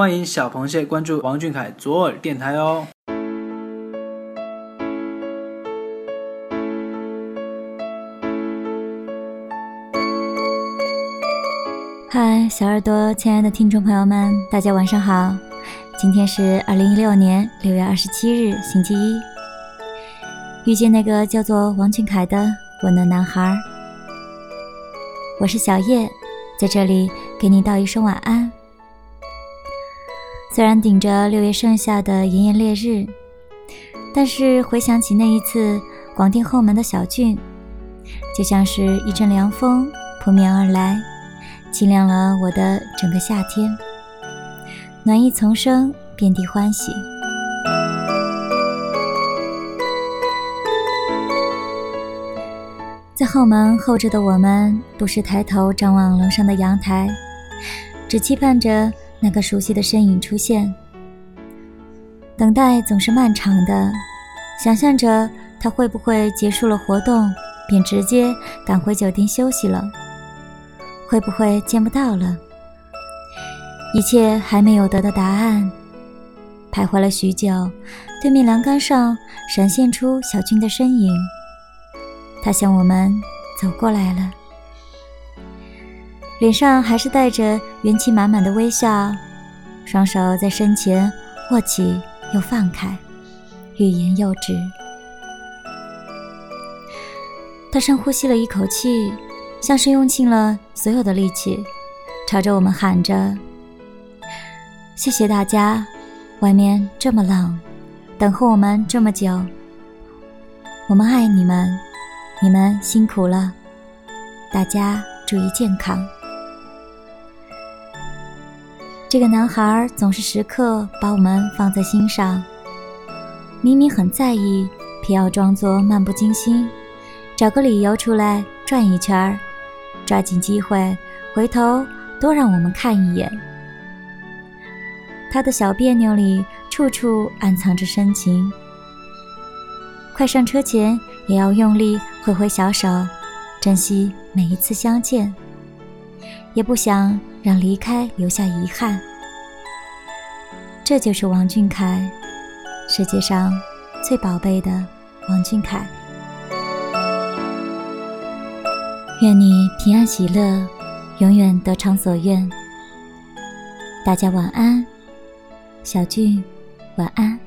欢迎小螃蟹关注王俊凯左耳电台哦。嗨，小耳朵，亲爱的听众朋友们，大家晚上好。今天是二零一六年六月二十七日，星期一。遇见那个叫做王俊凯的温暖男孩，我是小叶，在这里给你道一声晚安。虽然顶着六月盛夏的炎炎烈日，但是回想起那一次广电后门的小俊，就像是一阵凉风扑面而来。清凉了我的整个夏天，暖意丛生，遍地欢喜。在后门候着的我们，不时抬头张望楼上的阳台，只期盼着那个熟悉的身影出现。等待总是漫长的，想象着他会不会结束了活动，便直接赶回酒店休息了。会不会见不到了？一切还没有得到答案。徘徊了许久，对面栏杆上闪现出小军的身影。他向我们走过来了，脸上还是带着元气满满的微笑，双手在身前握起又放开，欲言又止。他深呼吸了一口气。像是用尽了所有的力气，朝着我们喊着：“谢谢大家，外面这么冷，等候我们这么久，我们爱你们，你们辛苦了，大家注意健康。”这个男孩总是时刻把我们放在心上，明明很在意，偏要装作漫不经心，找个理由出来转一圈儿。抓紧机会，回头多让我们看一眼。他的小别扭里，处处暗藏着深情。快上车前，也要用力挥挥小手，珍惜每一次相见，也不想让离开留下遗憾。这就是王俊凯，世界上最宝贝的王俊凯。愿你平安喜乐，永远得偿所愿。大家晚安，小俊，晚安。